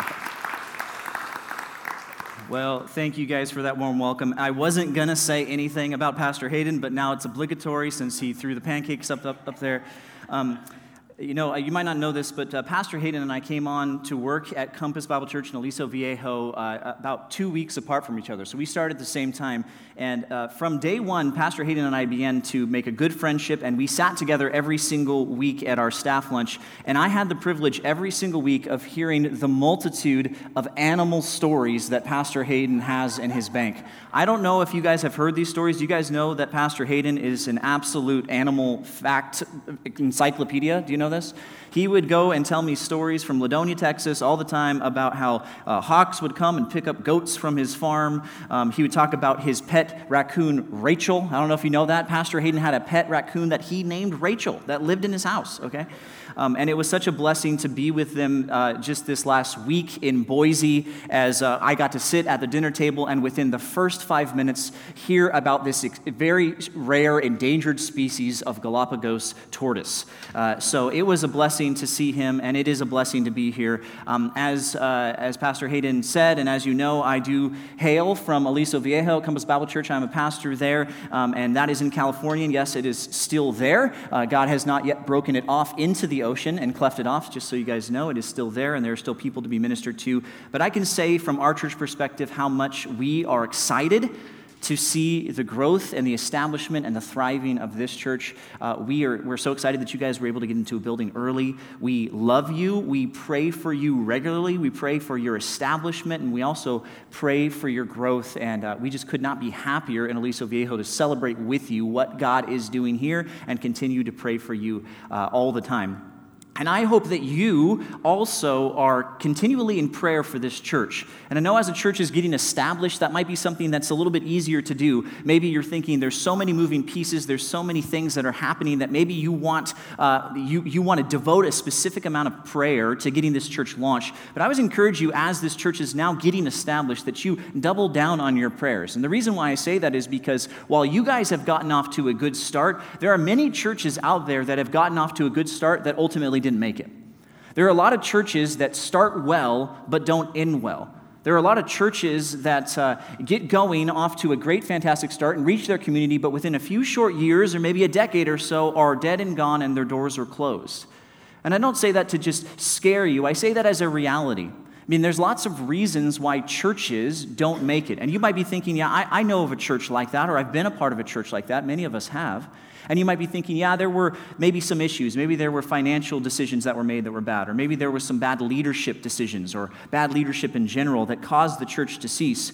Well, thank you guys for that warm welcome. I wasn't going to say anything about Pastor Hayden, but now it's obligatory since he threw the pancakes up, up, up there. Um, you know, uh, you might not know this, but uh, Pastor Hayden and I came on to work at Compass Bible Church in Aliso Viejo uh, about two weeks apart from each other. So we started at the same time. And uh, from day one, Pastor Hayden and I began to make a good friendship, and we sat together every single week at our staff lunch. And I had the privilege every single week of hearing the multitude of animal stories that Pastor Hayden has in his bank. I don't know if you guys have heard these stories. Do you guys know that Pastor Hayden is an absolute animal fact encyclopedia? Do you know? Know this? He would go and tell me stories from Ladonia, Texas, all the time about how uh, hawks would come and pick up goats from his farm. Um, he would talk about his pet raccoon, Rachel. I don't know if you know that. Pastor Hayden had a pet raccoon that he named Rachel that lived in his house, okay? Um, and it was such a blessing to be with them uh, just this last week in Boise as uh, I got to sit at the dinner table and within the first five minutes hear about this ex- very rare endangered species of Galapagos tortoise. Uh, so it was a blessing to see him, and it is a blessing to be here. Um, as, uh, as Pastor Hayden said, and as you know, I do hail from Aliso Viejo, Compass Bible Church. I'm a pastor there, um, and that is in California. And yes, it is still there. Uh, God has not yet broken it off into the ocean and cleft it off, just so you guys know. It is still there, and there are still people to be ministered to. But I can say from our church perspective how much we are excited to see the growth and the establishment and the thriving of this church. Uh, we are, we're so excited that you guys were able to get into a building early. We love you. We pray for you regularly. We pray for your establishment, and we also pray for your growth. And uh, we just could not be happier in Aliso Viejo to celebrate with you what God is doing here and continue to pray for you uh, all the time. And I hope that you also are continually in prayer for this church. And I know as a church is getting established, that might be something that's a little bit easier to do. Maybe you're thinking there's so many moving pieces, there's so many things that are happening that maybe you want, uh, you, you want to devote a specific amount of prayer to getting this church launched. But I would encourage you, as this church is now getting established, that you double down on your prayers. And the reason why I say that is because while you guys have gotten off to a good start, there are many churches out there that have gotten off to a good start that ultimately didn't make it. There are a lot of churches that start well but don't end well. There are a lot of churches that uh, get going off to a great, fantastic start and reach their community, but within a few short years or maybe a decade or so are dead and gone and their doors are closed. And I don't say that to just scare you, I say that as a reality. I mean, there's lots of reasons why churches don't make it. And you might be thinking, yeah, I, I know of a church like that, or I've been a part of a church like that. Many of us have. And you might be thinking, yeah, there were maybe some issues. Maybe there were financial decisions that were made that were bad, or maybe there was some bad leadership decisions or bad leadership in general that caused the church to cease.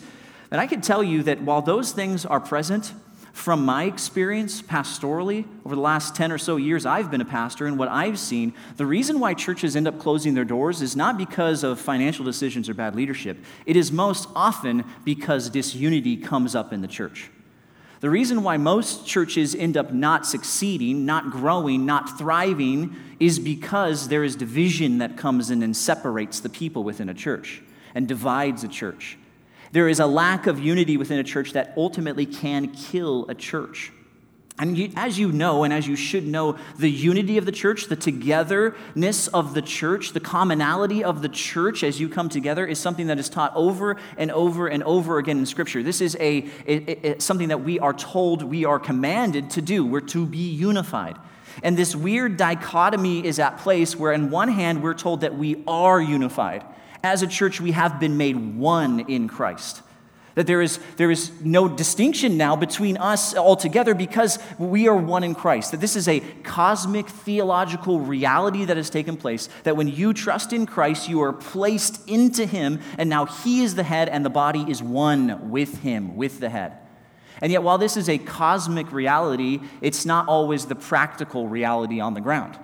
But I can tell you that while those things are present, from my experience pastorally over the last 10 or so years I've been a pastor and what I've seen, the reason why churches end up closing their doors is not because of financial decisions or bad leadership. It is most often because disunity comes up in the church. The reason why most churches end up not succeeding, not growing, not thriving is because there is division that comes in and separates the people within a church and divides a church. There is a lack of unity within a church that ultimately can kill a church. And you, as you know, and as you should know, the unity of the church, the togetherness of the church, the commonality of the church as you come together is something that is taught over and over and over again in Scripture. This is a, a, a, something that we are told we are commanded to do. We're to be unified. And this weird dichotomy is at place where, on one hand, we're told that we are unified. As a church, we have been made one in Christ. That there is, there is no distinction now between us altogether because we are one in Christ. That this is a cosmic theological reality that has taken place. That when you trust in Christ, you are placed into Him, and now He is the head, and the body is one with Him, with the head. And yet, while this is a cosmic reality, it's not always the practical reality on the ground.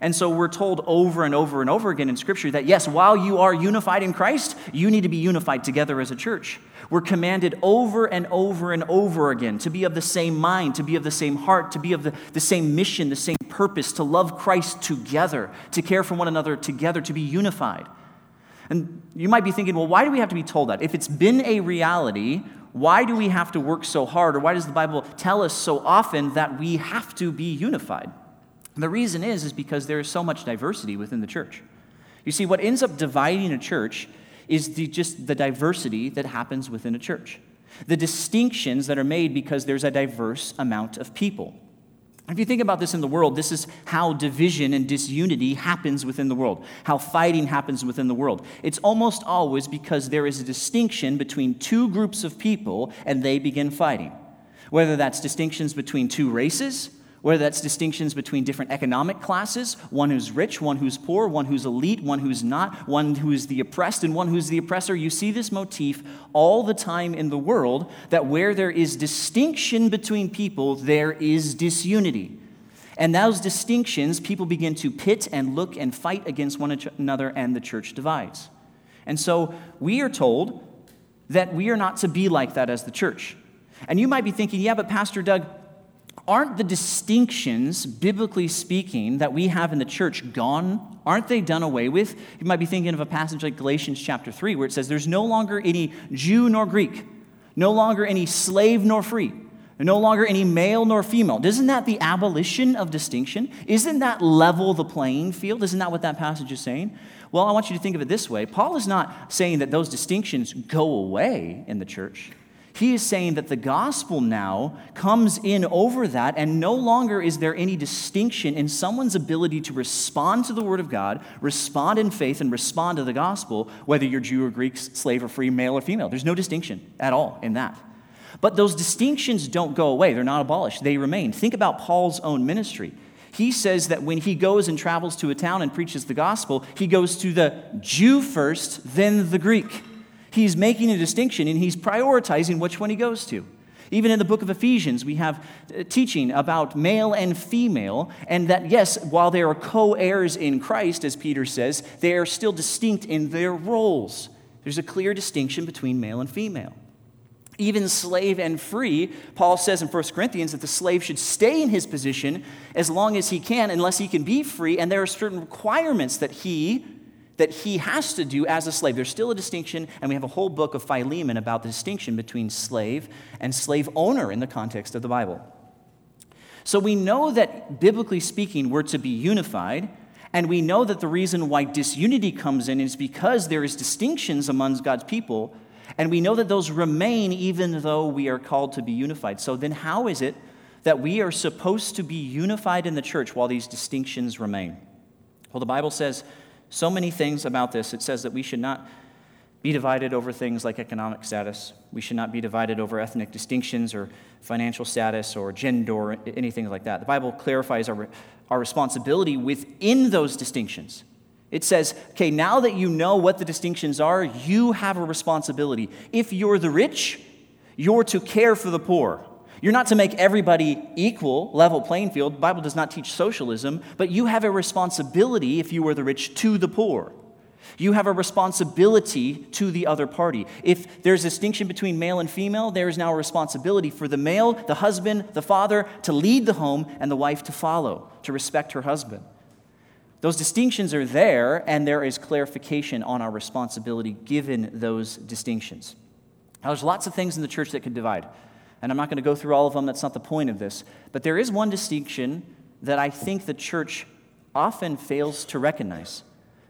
And so we're told over and over and over again in Scripture that yes, while you are unified in Christ, you need to be unified together as a church. We're commanded over and over and over again to be of the same mind, to be of the same heart, to be of the, the same mission, the same purpose, to love Christ together, to care for one another together, to be unified. And you might be thinking, well, why do we have to be told that? If it's been a reality, why do we have to work so hard? Or why does the Bible tell us so often that we have to be unified? the reason is, is because there is so much diversity within the church. You see, what ends up dividing a church is the, just the diversity that happens within a church. The distinctions that are made because there's a diverse amount of people. If you think about this in the world, this is how division and disunity happens within the world, how fighting happens within the world. It's almost always because there is a distinction between two groups of people and they begin fighting. Whether that's distinctions between two races, whether that's distinctions between different economic classes one who's rich, one who's poor, one who's elite, one who's not, one who's the oppressed, and one who's the oppressor. You see this motif all the time in the world that where there is distinction between people, there is disunity. And those distinctions, people begin to pit and look and fight against one another, and the church divides. And so we are told that we are not to be like that as the church. And you might be thinking, yeah, but Pastor Doug, aren't the distinctions, biblically speaking, that we have in the church gone? Aren't they done away with? You might be thinking of a passage like Galatians chapter 3, where it says, There's no longer any Jew nor Greek, no longer any slave nor free, no longer any male nor female. Isn't that the abolition of distinction? Isn't that level the playing field? Isn't that what that passage is saying? Well, I want you to think of it this way Paul is not saying that those distinctions go away in the church. He is saying that the gospel now comes in over that, and no longer is there any distinction in someone's ability to respond to the word of God, respond in faith, and respond to the gospel, whether you're Jew or Greek, slave or free, male or female. There's no distinction at all in that. But those distinctions don't go away, they're not abolished, they remain. Think about Paul's own ministry. He says that when he goes and travels to a town and preaches the gospel, he goes to the Jew first, then the Greek. He's making a distinction and he's prioritizing which one he goes to. Even in the book of Ephesians, we have uh, teaching about male and female, and that, yes, while they are co heirs in Christ, as Peter says, they are still distinct in their roles. There's a clear distinction between male and female. Even slave and free, Paul says in 1 Corinthians that the slave should stay in his position as long as he can, unless he can be free, and there are certain requirements that he that he has to do as a slave. There's still a distinction, and we have a whole book of Philemon about the distinction between slave and slave owner in the context of the Bible. So we know that, biblically speaking, we're to be unified, and we know that the reason why disunity comes in is because there is distinctions amongst God's people, and we know that those remain even though we are called to be unified. So then, how is it that we are supposed to be unified in the church while these distinctions remain? Well, the Bible says, so many things about this. It says that we should not be divided over things like economic status. We should not be divided over ethnic distinctions or financial status or gender or anything like that. The Bible clarifies our, our responsibility within those distinctions. It says, okay, now that you know what the distinctions are, you have a responsibility. If you're the rich, you're to care for the poor. You're not to make everybody equal, level playing field. The Bible does not teach socialism, but you have a responsibility, if you were the rich, to the poor. You have a responsibility to the other party. If there's a distinction between male and female, there is now a responsibility for the male, the husband, the father, to lead the home, and the wife to follow, to respect her husband. Those distinctions are there, and there is clarification on our responsibility given those distinctions. Now, there's lots of things in the church that can divide. And I'm not going to go through all of them, that's not the point of this. But there is one distinction that I think the church often fails to recognize,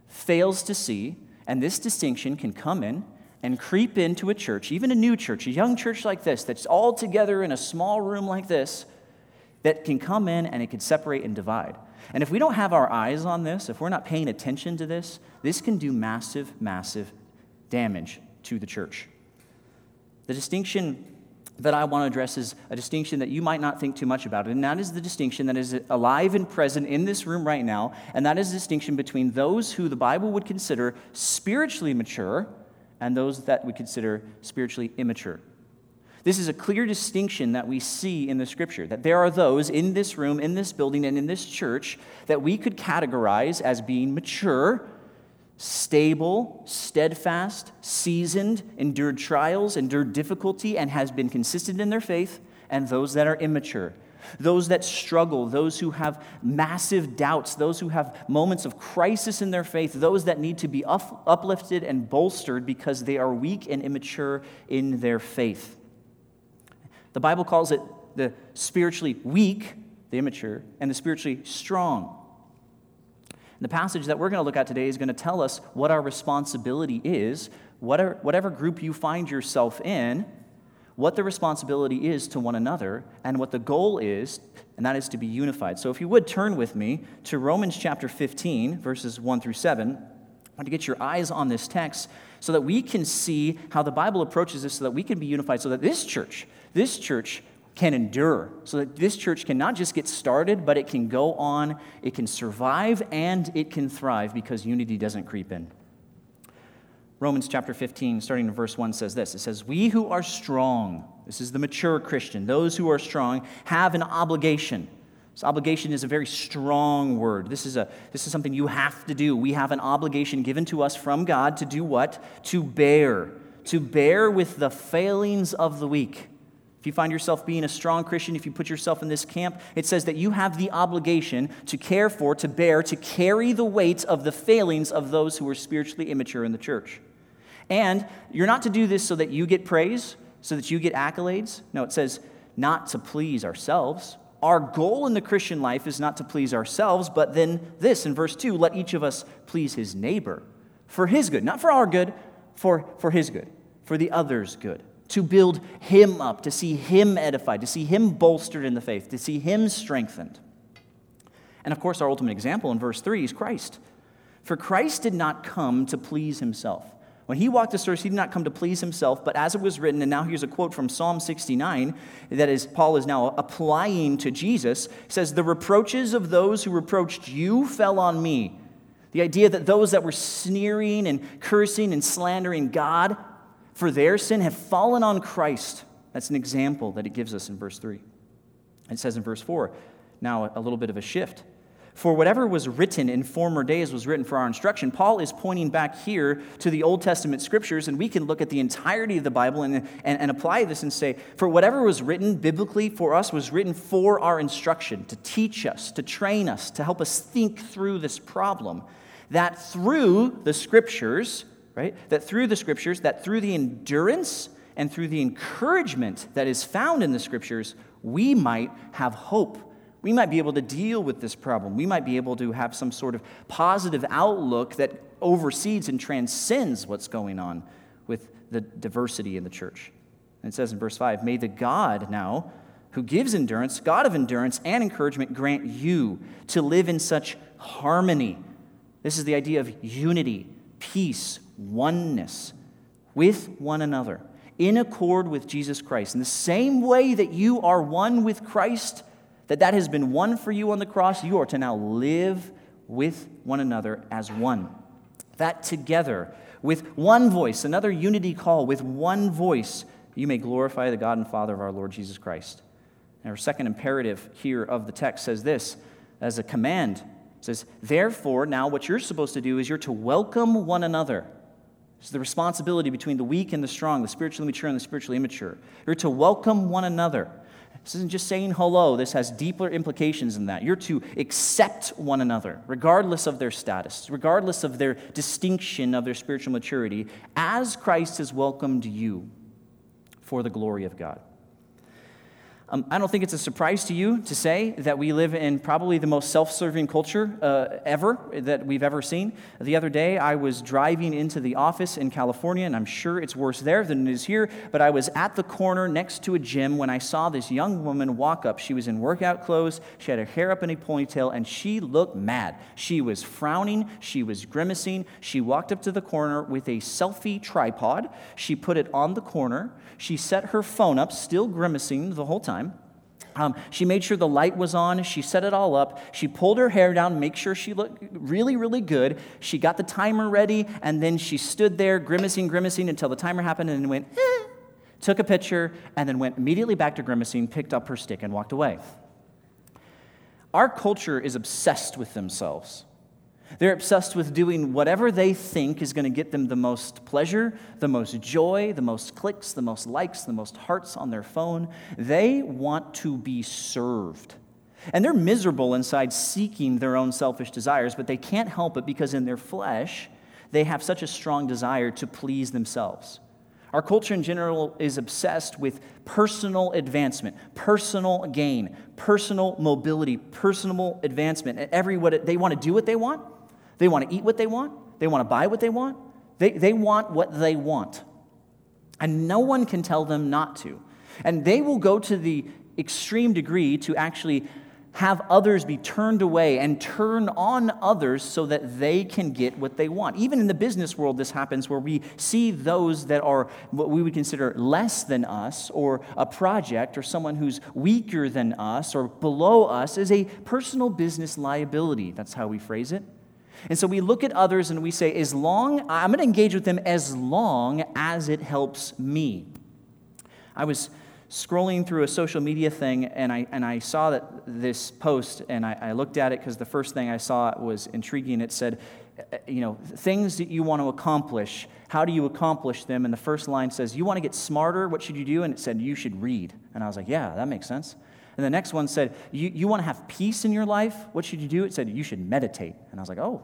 fails to see, and this distinction can come in and creep into a church, even a new church, a young church like this, that's all together in a small room like this, that can come in and it can separate and divide. And if we don't have our eyes on this, if we're not paying attention to this, this can do massive, massive damage to the church. The distinction that I want to address is a distinction that you might not think too much about, and that is the distinction that is alive and present in this room right now, and that is the distinction between those who the Bible would consider spiritually mature and those that we consider spiritually immature. This is a clear distinction that we see in the scripture that there are those in this room, in this building, and in this church that we could categorize as being mature stable, steadfast, seasoned, endured trials, endured difficulty, and has been consistent in their faith, and those that are immature. Those that struggle, those who have massive doubts, those who have moments of crisis in their faith, those that need to be up, uplifted and bolstered because they are weak and immature in their faith. The Bible calls it the spiritually weak, the immature, and the spiritually strong. The passage that we're going to look at today is going to tell us what our responsibility is, whatever, whatever group you find yourself in, what the responsibility is to one another, and what the goal is, and that is to be unified. So if you would turn with me to Romans chapter 15, verses 1 through 7. I want to get your eyes on this text so that we can see how the Bible approaches this so that we can be unified, so that this church, this church can endure, so that this church can not just get started, but it can go on, it can survive, and it can thrive because unity doesn't creep in. Romans chapter 15, starting in verse 1, says this It says, We who are strong, this is the mature Christian, those who are strong, have an obligation. This obligation is a very strong word. This is, a, this is something you have to do. We have an obligation given to us from God to do what? To bear. To bear with the failings of the weak if you find yourself being a strong Christian, if you put yourself in this camp, it says that you have the obligation to care for, to bear, to carry the weight of the failings of those who are spiritually immature in the church. And you're not to do this so that you get praise, so that you get accolades. No, it says not to please ourselves. Our goal in the Christian life is not to please ourselves, but then this in verse 2 let each of us please his neighbor for his good, not for our good, for, for his good, for the other's good to build him up, to see him edified, to see him bolstered in the faith, to see him strengthened. And of course, our ultimate example in verse 3 is Christ. For Christ did not come to please himself. When he walked this earth, he did not come to please himself, but as it was written, and now here's a quote from Psalm 69 that is Paul is now applying to Jesus, says, The reproaches of those who reproached you fell on me. The idea that those that were sneering and cursing and slandering God for their sin have fallen on Christ. That's an example that it gives us in verse 3. It says in verse 4, now a little bit of a shift. For whatever was written in former days was written for our instruction. Paul is pointing back here to the Old Testament scriptures, and we can look at the entirety of the Bible and, and, and apply this and say, for whatever was written biblically for us was written for our instruction, to teach us, to train us, to help us think through this problem. That through the scriptures, right? That through the scriptures, that through the endurance and through the encouragement that is found in the scriptures, we might have hope. We might be able to deal with this problem. We might be able to have some sort of positive outlook that oversees and transcends what's going on with the diversity in the church. And it says in verse 5 May the God now, who gives endurance, God of endurance and encouragement, grant you to live in such harmony. This is the idea of unity, peace, oneness with one another in accord with Jesus Christ. In the same way that you are one with Christ, that that has been one for you on the cross, you are to now live with one another as one. That together, with one voice, another unity call, with one voice, you may glorify the God and Father of our Lord Jesus Christ. And our second imperative here of the text says this as a command. It says, Therefore, now what you're supposed to do is you're to welcome one another it's the responsibility between the weak and the strong, the spiritually mature and the spiritually immature. You're to welcome one another. This isn't just saying hello, this has deeper implications than that. You're to accept one another, regardless of their status, regardless of their distinction of their spiritual maturity, as Christ has welcomed you for the glory of God. Um, I don't think it's a surprise to you to say that we live in probably the most self serving culture uh, ever that we've ever seen. The other day, I was driving into the office in California, and I'm sure it's worse there than it is here, but I was at the corner next to a gym when I saw this young woman walk up. She was in workout clothes, she had her hair up in a ponytail, and she looked mad. She was frowning, she was grimacing. She walked up to the corner with a selfie tripod, she put it on the corner. She set her phone up, still grimacing the whole time. Um, she made sure the light was on. She set it all up. She pulled her hair down, make sure she looked really, really good. She got the timer ready, and then she stood there grimacing, grimacing until the timer happened and then went, eh, took a picture, and then went immediately back to grimacing, picked up her stick, and walked away. Our culture is obsessed with themselves. They're obsessed with doing whatever they think is going to get them the most pleasure, the most joy, the most clicks, the most likes, the most hearts on their phone. They want to be served. And they're miserable inside seeking their own selfish desires, but they can't help it because in their flesh, they have such a strong desire to please themselves. Our culture in general is obsessed with personal advancement, personal gain, personal mobility, personal advancement. Every what they want to do what they want, They want to eat what they want, they want to buy what they want, they, they want what they want. And no one can tell them not to. And they will go to the extreme degree to actually have others be turned away and turn on others so that they can get what they want. Even in the business world, this happens where we see those that are what we would consider less than us, or a project, or someone who's weaker than us, or below us, as a personal business liability. That's how we phrase it. And so we look at others and we say, as long, I'm going to engage with them as long as it helps me. I was scrolling through a social media thing and I, and I saw that this post and I, I looked at it because the first thing I saw was intriguing. It said, uh, you know, things that you want to accomplish, how do you accomplish them? And the first line says, you want to get smarter, what should you do? And it said, you should read. And I was like, yeah, that makes sense. And the next one said, you, you want to have peace in your life, what should you do? It said, you should meditate. And I was like, oh,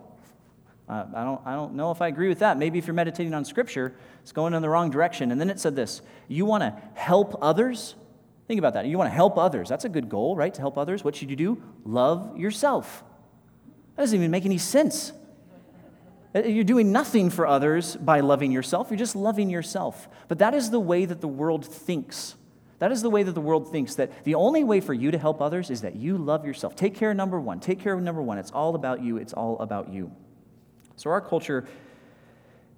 uh, I, don't, I don't know if I agree with that. Maybe if you're meditating on Scripture, it's going in the wrong direction. And then it said this You want to help others? Think about that. You want to help others. That's a good goal, right? To help others. What should you do? Love yourself. That doesn't even make any sense. Uh, you're doing nothing for others by loving yourself. You're just loving yourself. But that is the way that the world thinks. That is the way that the world thinks that the only way for you to help others is that you love yourself. Take care of number one. Take care of number one. It's all about you. It's all about you. So, our culture,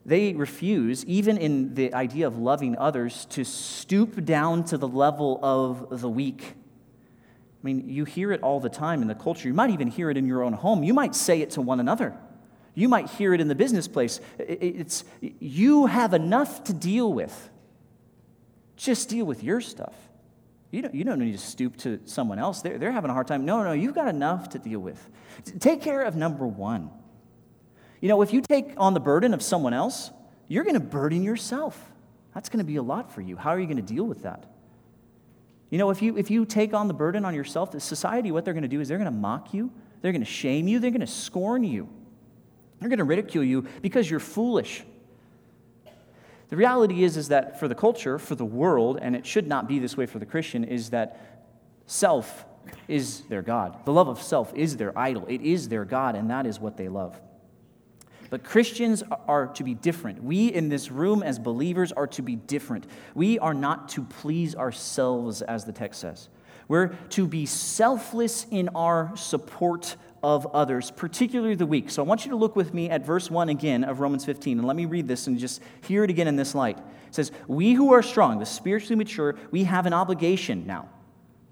they refuse, even in the idea of loving others, to stoop down to the level of the weak. I mean, you hear it all the time in the culture. You might even hear it in your own home. You might say it to one another. You might hear it in the business place. It's you have enough to deal with. Just deal with your stuff. You don't, you don't need to stoop to someone else. They're, they're having a hard time. No, no, you've got enough to deal with. Take care of number one. You know, if you take on the burden of someone else, you're going to burden yourself. That's going to be a lot for you. How are you going to deal with that? You know, if you, if you take on the burden on yourself, the society, what they're going to do is they're going to mock you, they're going to shame you, they're going to scorn you, they're going to ridicule you because you're foolish. The reality is, is that for the culture, for the world, and it should not be this way for the Christian, is that self is their God. The love of self is their idol. It is their God, and that is what they love. But Christians are to be different. We in this room as believers are to be different. We are not to please ourselves, as the text says. We're to be selfless in our support of others, particularly the weak. So I want you to look with me at verse 1 again of Romans 15, and let me read this and just hear it again in this light. It says, We who are strong, the spiritually mature, we have an obligation now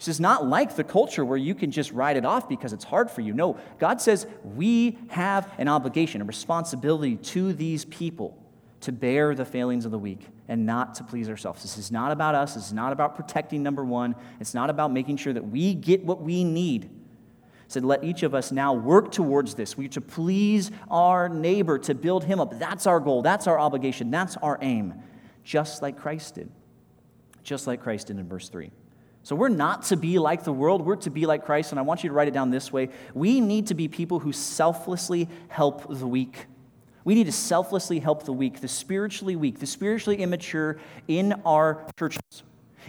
this is not like the culture where you can just write it off because it's hard for you. No, God says we have an obligation, a responsibility to these people to bear the failings of the weak and not to please ourselves. This is not about us. This is not about protecting number one. It's not about making sure that we get what we need. It said, let each of us now work towards this. We to please our neighbor, to build him up. That's our goal. That's our obligation. That's our aim. Just like Christ did. Just like Christ did in verse 3. So we're not to be like the world, we're to be like Christ. And I want you to write it down this way we need to be people who selflessly help the weak. We need to selflessly help the weak, the spiritually weak, the spiritually immature in our churches.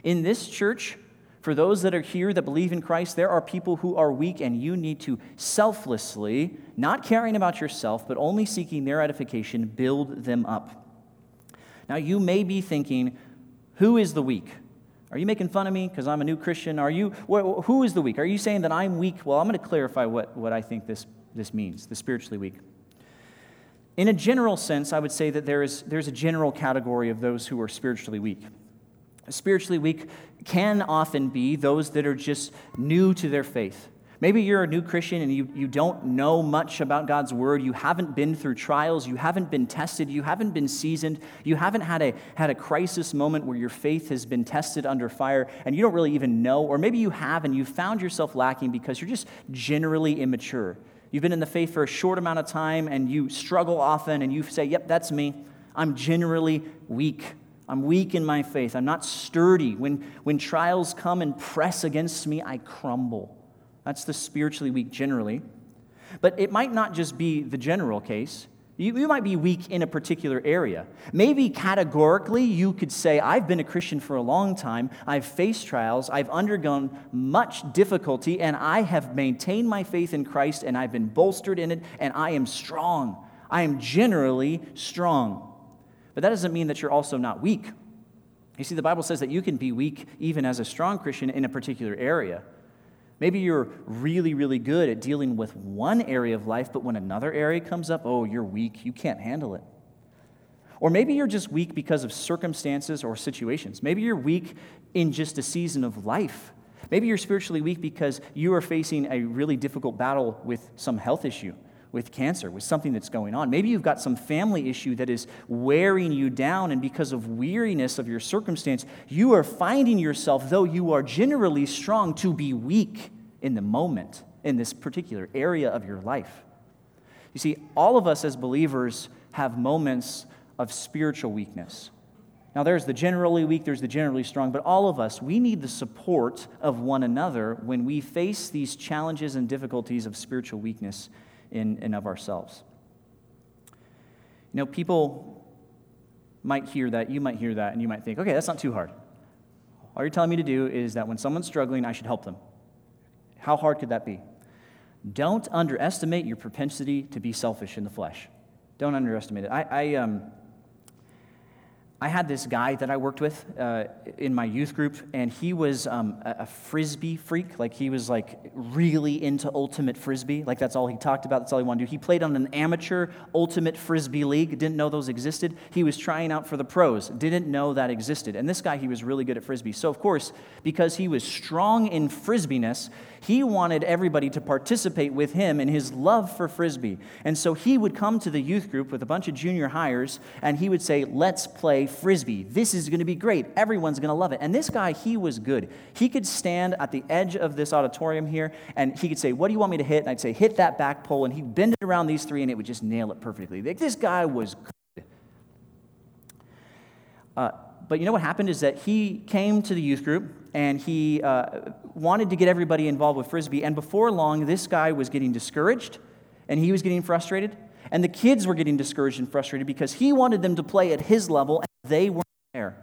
In this church, for those that are here that believe in Christ, there are people who are weak, and you need to selflessly, not caring about yourself, but only seeking their edification, build them up. Now, you may be thinking, who is the weak? Are you making fun of me because I'm a new Christian? Are you, wh- who is the weak? Are you saying that I'm weak? Well, I'm going to clarify what, what I think this, this means, the spiritually weak. In a general sense, I would say that there is, there's a general category of those who are spiritually weak. Spiritually weak can often be those that are just new to their faith. Maybe you're a new Christian and you, you don't know much about God's word. You haven't been through trials. You haven't been tested. You haven't been seasoned. You haven't had a, had a crisis moment where your faith has been tested under fire and you don't really even know. Or maybe you have and you found yourself lacking because you're just generally immature. You've been in the faith for a short amount of time and you struggle often and you say, Yep, that's me. I'm generally weak. I'm weak in my faith. I'm not sturdy. When, when trials come and press against me, I crumble. That's the spiritually weak generally. But it might not just be the general case. You, you might be weak in a particular area. Maybe categorically, you could say, I've been a Christian for a long time. I've faced trials. I've undergone much difficulty, and I have maintained my faith in Christ, and I've been bolstered in it, and I am strong. I am generally strong. But that doesn't mean that you're also not weak. You see, the Bible says that you can be weak even as a strong Christian in a particular area. Maybe you're really, really good at dealing with one area of life, but when another area comes up, oh, you're weak. You can't handle it. Or maybe you're just weak because of circumstances or situations. Maybe you're weak in just a season of life. Maybe you're spiritually weak because you are facing a really difficult battle with some health issue, with cancer, with something that's going on. Maybe you've got some family issue that is wearing you down, and because of weariness of your circumstance, you are finding yourself, though you are generally strong, to be weak in the moment in this particular area of your life. You see, all of us as believers have moments of spiritual weakness. Now, there's the generally weak, there's the generally strong, but all of us, we need the support of one another when we face these challenges and difficulties of spiritual weakness in and of ourselves. You know, people might hear that, you might hear that, and you might think, okay, that's not too hard. All you're telling me to do is that when someone's struggling, I should help them. How hard could that be? Don't underestimate your propensity to be selfish in the flesh. Don't underestimate it. I, I um, I had this guy that I worked with uh, in my youth group, and he was um, a, frisbee freak. Like, he was like really into ultimate frisbee. Like, that's all he talked about, that's all he wanted to do. He played on an amateur ultimate frisbee league, didn't know those existed. He was trying out for the pros, didn't know that existed. And this guy, he was really good at frisbee. So, of course, because he was strong in frisbeeness, he wanted everybody to participate with him in his love for frisbee. And so he would come to the youth group with a bunch of junior hires, and he would say, Let's play frisbee. This is going to be great. Everyone's going to love it. And this guy, he was good. He could stand at the edge of this auditorium here and he could say, What do you want me to hit? And I'd say, Hit that back pole. And he'd bend it around these three and it would just nail it perfectly. Like, this guy was good. Uh, but you know what happened is that he came to the youth group and he uh, wanted to get everybody involved with frisbee. And before long, this guy was getting discouraged and he was getting frustrated. And the kids were getting discouraged and frustrated because he wanted them to play at his level and they weren't there.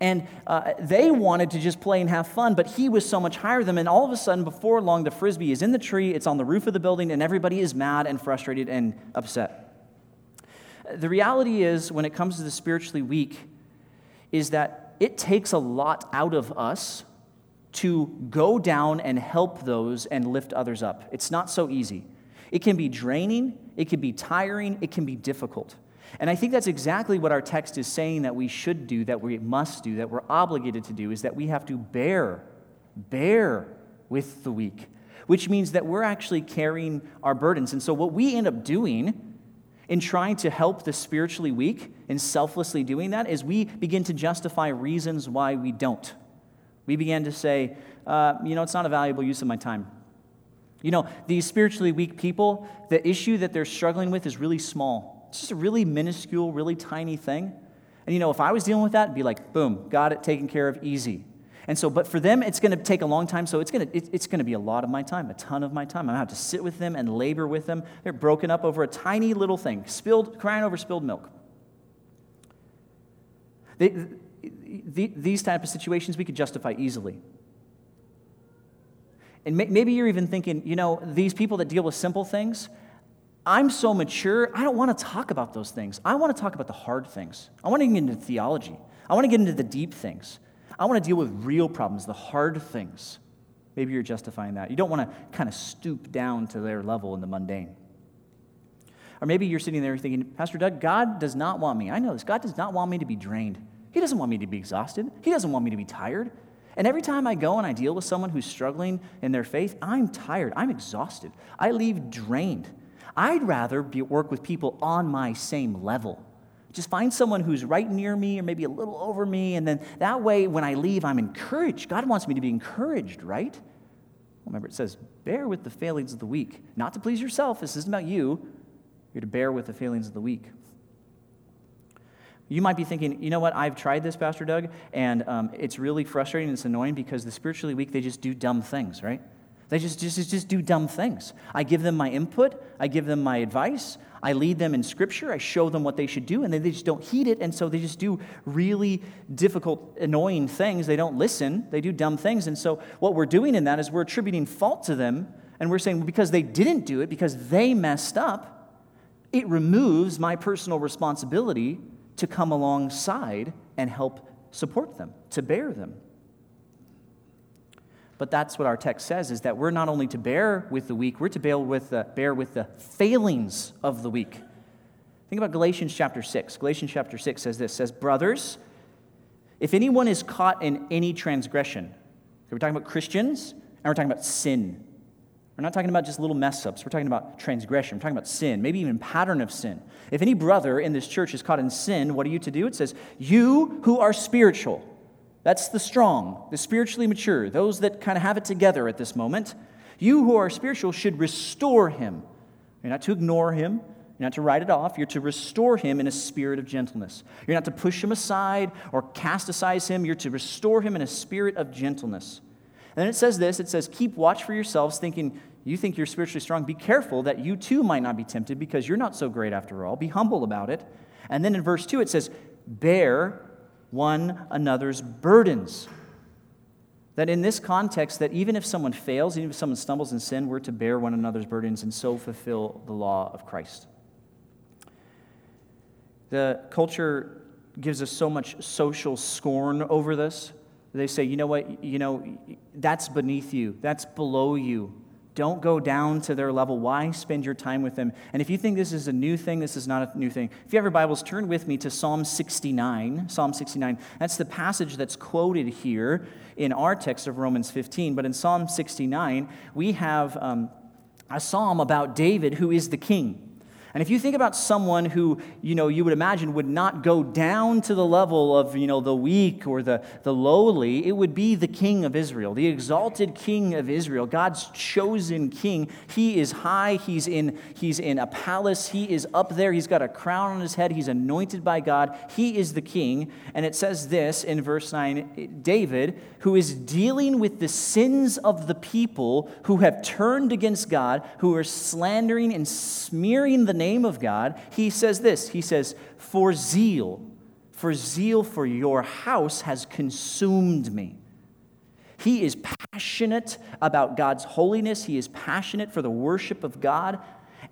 And uh, they wanted to just play and have fun, but he was so much higher than them. And all of a sudden, before long, the frisbee is in the tree, it's on the roof of the building, and everybody is mad and frustrated and upset. The reality is, when it comes to the spiritually weak, is that it takes a lot out of us to go down and help those and lift others up. It's not so easy. It can be draining, it can be tiring, it can be difficult. And I think that's exactly what our text is saying that we should do, that we must do, that we're obligated to do, is that we have to bear, bear with the weak, which means that we're actually carrying our burdens. And so what we end up doing in trying to help the spiritually weak and selflessly doing that is we begin to justify reasons why we don't. We begin to say, uh, you know, it's not a valuable use of my time. You know, these spiritually weak people, the issue that they're struggling with is really small. It's just a really minuscule, really tiny thing. And you know, if I was dealing with that, it'd be like, boom, got it taken care of, easy. And so, but for them, it's going to take a long time. So it's going to it, it's going to be a lot of my time, a ton of my time. I'm going to have to sit with them and labor with them. They're broken up over a tiny little thing, spilled, crying over spilled milk. They, the, these type of situations we could justify easily. And maybe you're even thinking, you know, these people that deal with simple things, I'm so mature, I don't want to talk about those things. I want to talk about the hard things. I want to get into theology. I want to get into the deep things. I want to deal with real problems, the hard things. Maybe you're justifying that. You don't want to kind of stoop down to their level in the mundane. Or maybe you're sitting there thinking, Pastor Doug, God does not want me. I know this. God does not want me to be drained. He doesn't want me to be exhausted. He doesn't want me to be tired. And every time I go and I deal with someone who's struggling in their faith, I'm tired. I'm exhausted. I leave drained. I'd rather be, work with people on my same level. Just find someone who's right near me or maybe a little over me, and then that way when I leave, I'm encouraged. God wants me to be encouraged, right? Remember, it says, bear with the failings of the weak. Not to please yourself, this isn't about you. You're to bear with the failings of the weak. You might be thinking, you know what, I've tried this, Pastor Doug, and um, it's really frustrating and it's annoying because the spiritually weak, they just do dumb things, right? They just, just, just do dumb things. I give them my input, I give them my advice, I lead them in scripture, I show them what they should do, and then they just don't heed it, and so they just do really difficult, annoying things. They don't listen, they do dumb things. And so what we're doing in that is we're attributing fault to them, and we're saying, well, because they didn't do it, because they messed up, it removes my personal responsibility to come alongside and help support them, to bear them. But that's what our text says is that we're not only to bear with the weak, we're to bear with the, bear with the failings of the weak. Think about Galatians chapter 6. Galatians chapter 6 says this says, Brothers, if anyone is caught in any transgression, we're talking about Christians and we're talking about sin. We're not talking about just little mess ups. We're talking about transgression. We're talking about sin, maybe even pattern of sin. If any brother in this church is caught in sin, what are you to do? It says, You who are spiritual, that's the strong, the spiritually mature, those that kind of have it together at this moment. You who are spiritual should restore him. You're not to ignore him. You're not to write it off. You're to restore him in a spirit of gentleness. You're not to push him aside or cast aside him. You're to restore him in a spirit of gentleness. And then it says this it says, Keep watch for yourselves, thinking you think you're spiritually strong. Be careful that you too might not be tempted because you're not so great after all. Be humble about it. And then in verse 2, it says, Bear one another's burdens. That in this context, that even if someone fails, even if someone stumbles in sin, we're to bear one another's burdens and so fulfill the law of Christ. The culture gives us so much social scorn over this. They say, you know what, you know, that's beneath you, that's below you. Don't go down to their level. Why spend your time with them? And if you think this is a new thing, this is not a new thing. If you have your Bibles, turn with me to Psalm 69. Psalm 69. That's the passage that's quoted here in our text of Romans 15. But in Psalm 69, we have um, a psalm about David, who is the king. And if you think about someone who, you know, you would imagine would not go down to the level of, you know, the weak or the, the lowly, it would be the king of Israel, the exalted king of Israel, God's chosen king. He is high, he's in, he's in a palace, he is up there, he's got a crown on his head, he's anointed by God, he is the king. And it says this in verse 9 David, who is dealing with the sins of the people who have turned against God, who are slandering and smearing the name name of God, he says this He says, For zeal, for zeal for your house has consumed me. He is passionate about God's holiness, he is passionate for the worship of God,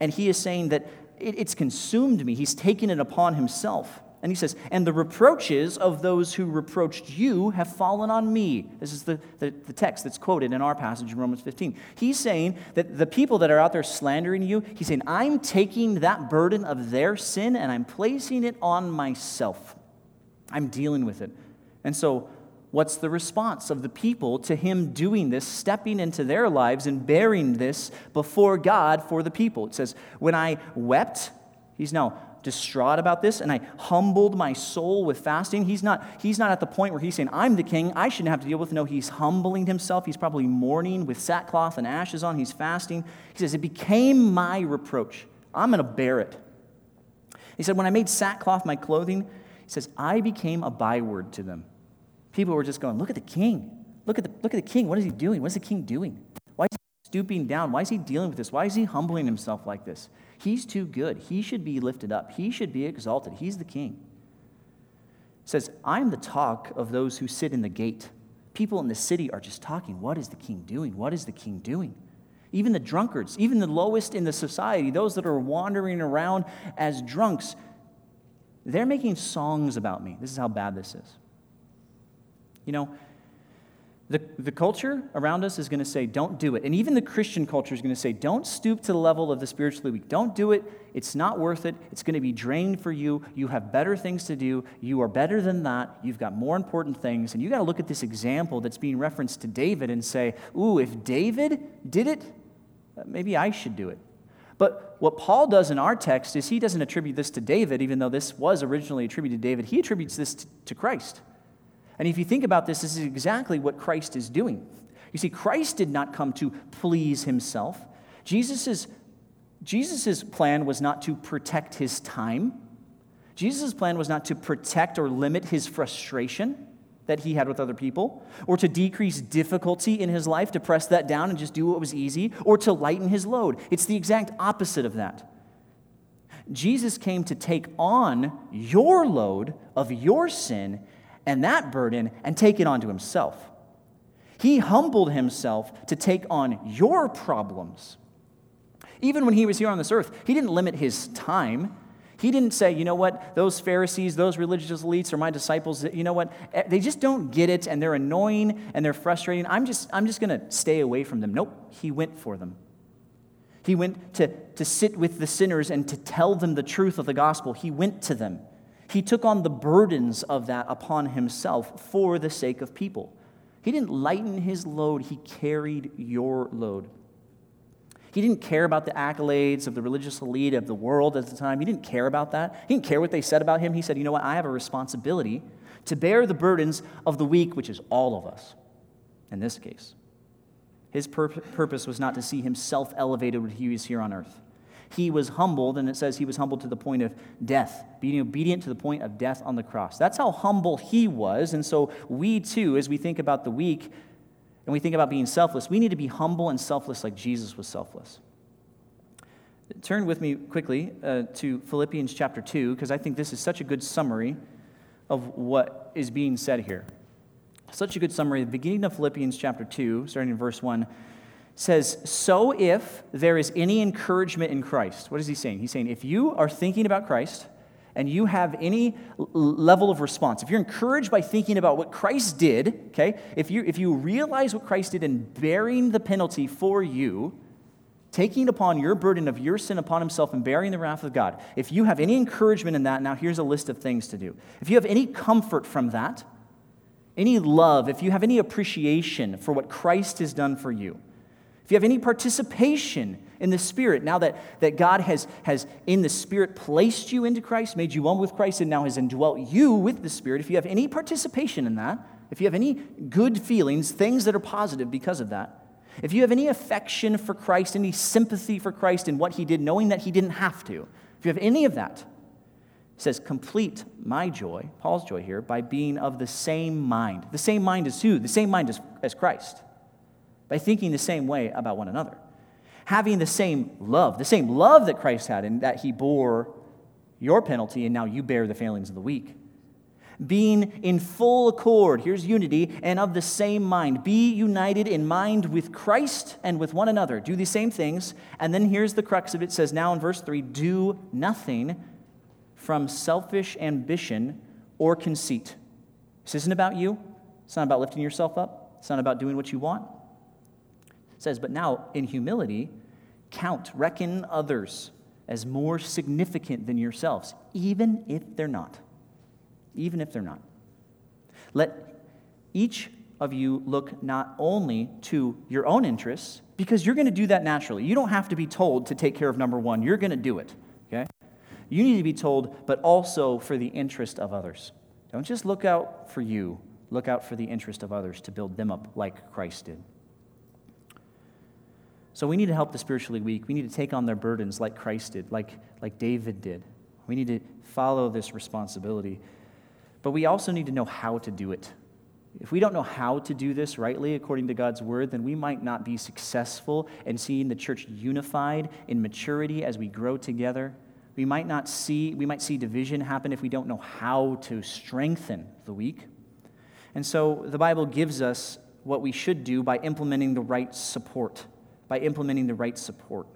and he is saying that it's consumed me. He's taken it upon himself. And he says, And the reproaches of those who reproached you have fallen on me. This is the, the, the, text that's quoted in our passage in Romans 15. He's saying that the people that are out there slandering you, he's saying, I'm taking that burden of their sin and I'm placing it on myself. I'm dealing with it. And so, what's the response of the people to him doing this, stepping into their lives and bearing this before God for the people? It says, When I wept, he's now distraught about this and I humbled my soul with fasting. He's not, he's not at the point where he's saying, I'm the king, I shouldn't have to deal with. No, he's humbling himself. He's probably mourning with sackcloth and ashes on. He's fasting. He says, It became my reproach. I'm going to bear it. He said, When I made sackcloth my clothing, he says, I became a byword to them. People were just going, Look at the king. Look at the, look at the king. What is he doing? What is the king doing? Why is he stooping down? Why is he dealing with this? Why is he humbling himself like this? He's too good. He should be lifted up. He should be exalted. He's the king. It says, I'm the talk of those who sit in the gate. People in the city are just talking. What is the king doing? What is the king doing? Even the drunkards, even the lowest in the society, those that are wandering around as drunks, they're making songs about me. This is how bad this is. You know, the, the culture around us is going to say, don't do it. And even the Christian culture is going to say, don't stoop to the level of the spiritually weak. Don't do it. It's not worth it. It's going to be drained for you. You have better things to do. You are better than that. You've got more important things. And you got to look at this example that's being referenced to David and say, ooh, if David did it, uh, maybe I should do it. But what Paul does in our text is he doesn't attribute this to David, even though this was originally attributed to David. He attributes this to Christ. And if you think about this, this is exactly what Christ is doing. You see, Christ did not come to please himself. Jesus' Jesus's plan was not to protect his time. Jesus' plan was not to protect or limit his frustration. that he had with other people, or to decrease difficulty in his life, to press that down and just do what was easy, or to lighten his load. It's the exact opposite of that. Jesus came to take on your load of your sin and that burden and take it onto himself. He humbled himself to take on your problems. Even when he was here on this earth, he didn't limit his time. He didn't say, you know what, those Pharisees, those religious elites are my disciples. You know what, eh, they just don't get it and they're annoying and they're frustrating. I'm just, I'm just going to stay away from them. Nope, he went for them. He went to, to sit with the sinners and to tell them the truth of the gospel. He went to them. He took on the burdens of that upon himself for the sake of people. He didn't lighten his load, he carried your load. He didn't care about the accolades of the religious elite of the world at the time. He didn't care about that. He didn't care what they said about him. He said, You know what? I have a responsibility to bear the burdens of the weak, which is all of us in this case. His pur- purpose was not to see himself elevated when he was here on earth. He was humbled, and it says he was humbled to the point of death, being obedient to the point of death on the cross. That's how humble he was. And so, we too, as we think about the weak and we think about being selfless, we need to be humble and selfless like Jesus was selfless. Turn with me quickly uh, to Philippians chapter 2, because I think this is such a good summary of what is being said here. Such a good summary. The beginning of Philippians chapter 2, starting in verse 1, says, So if there is any encouragement in Christ, what is he saying? He's saying, if you are thinking about Christ and you have any level of response, if you're encouraged by thinking about what Christ did, okay, if you, if you realize what Christ did in bearing the penalty for you, taking upon your burden of your sin upon himself and bearing the wrath of God, if you have any encouragement in that, now here's a list of things to do. If you have any comfort from that, any love, if you have any appreciation for what Christ has done for you, if you have any participation in the Spirit, now that, that God has, has in the Spirit placed you into Christ, made you one with Christ, and now has indwelt you with the Spirit, if you have any participation in that, if you have any good feelings, things that are positive because of that, if you have any affection for Christ, any sympathy for Christ in what he did, knowing that he didn't have to, if you have any of that, says, complete my joy, Paul's joy here, by being of the same mind. The same mind as who? The same mind as, as Christ. By thinking the same way about one another. Having the same love, the same love that Christ had, and that he bore your penalty, and now you bear the failings of the weak. Being in full accord, here's unity, and of the same mind. Be united in mind with Christ and with one another. Do these same things. And then here's the crux of it, it says now in verse 3 do nothing from selfish ambition or conceit. This isn't about you. It's not about lifting yourself up. It's not about doing what you want. Says, but now in humility, count, reckon others as more significant than yourselves, even if they're not. Even if they're not. Let each of you look not only to your own interests, because you're going to do that naturally. You don't have to be told to take care of number one, you're going to do it. Okay? You need to be told, but also for the interest of others. Don't just look out for you, look out for the interest of others to build them up like Christ did. So we need to help the spiritually weak. We need to take on their burdens like Christ did, like, like David did. We need to follow this responsibility. But we also need to know how to do it. If we don't know how to do this rightly according to God's word, then we might not be successful in seeing the church unified in maturity as we grow together. We might not see, we might see division happen if we don't know how to strengthen the weak. And so the Bible gives us what we should do by implementing the right support, by implementing the right support.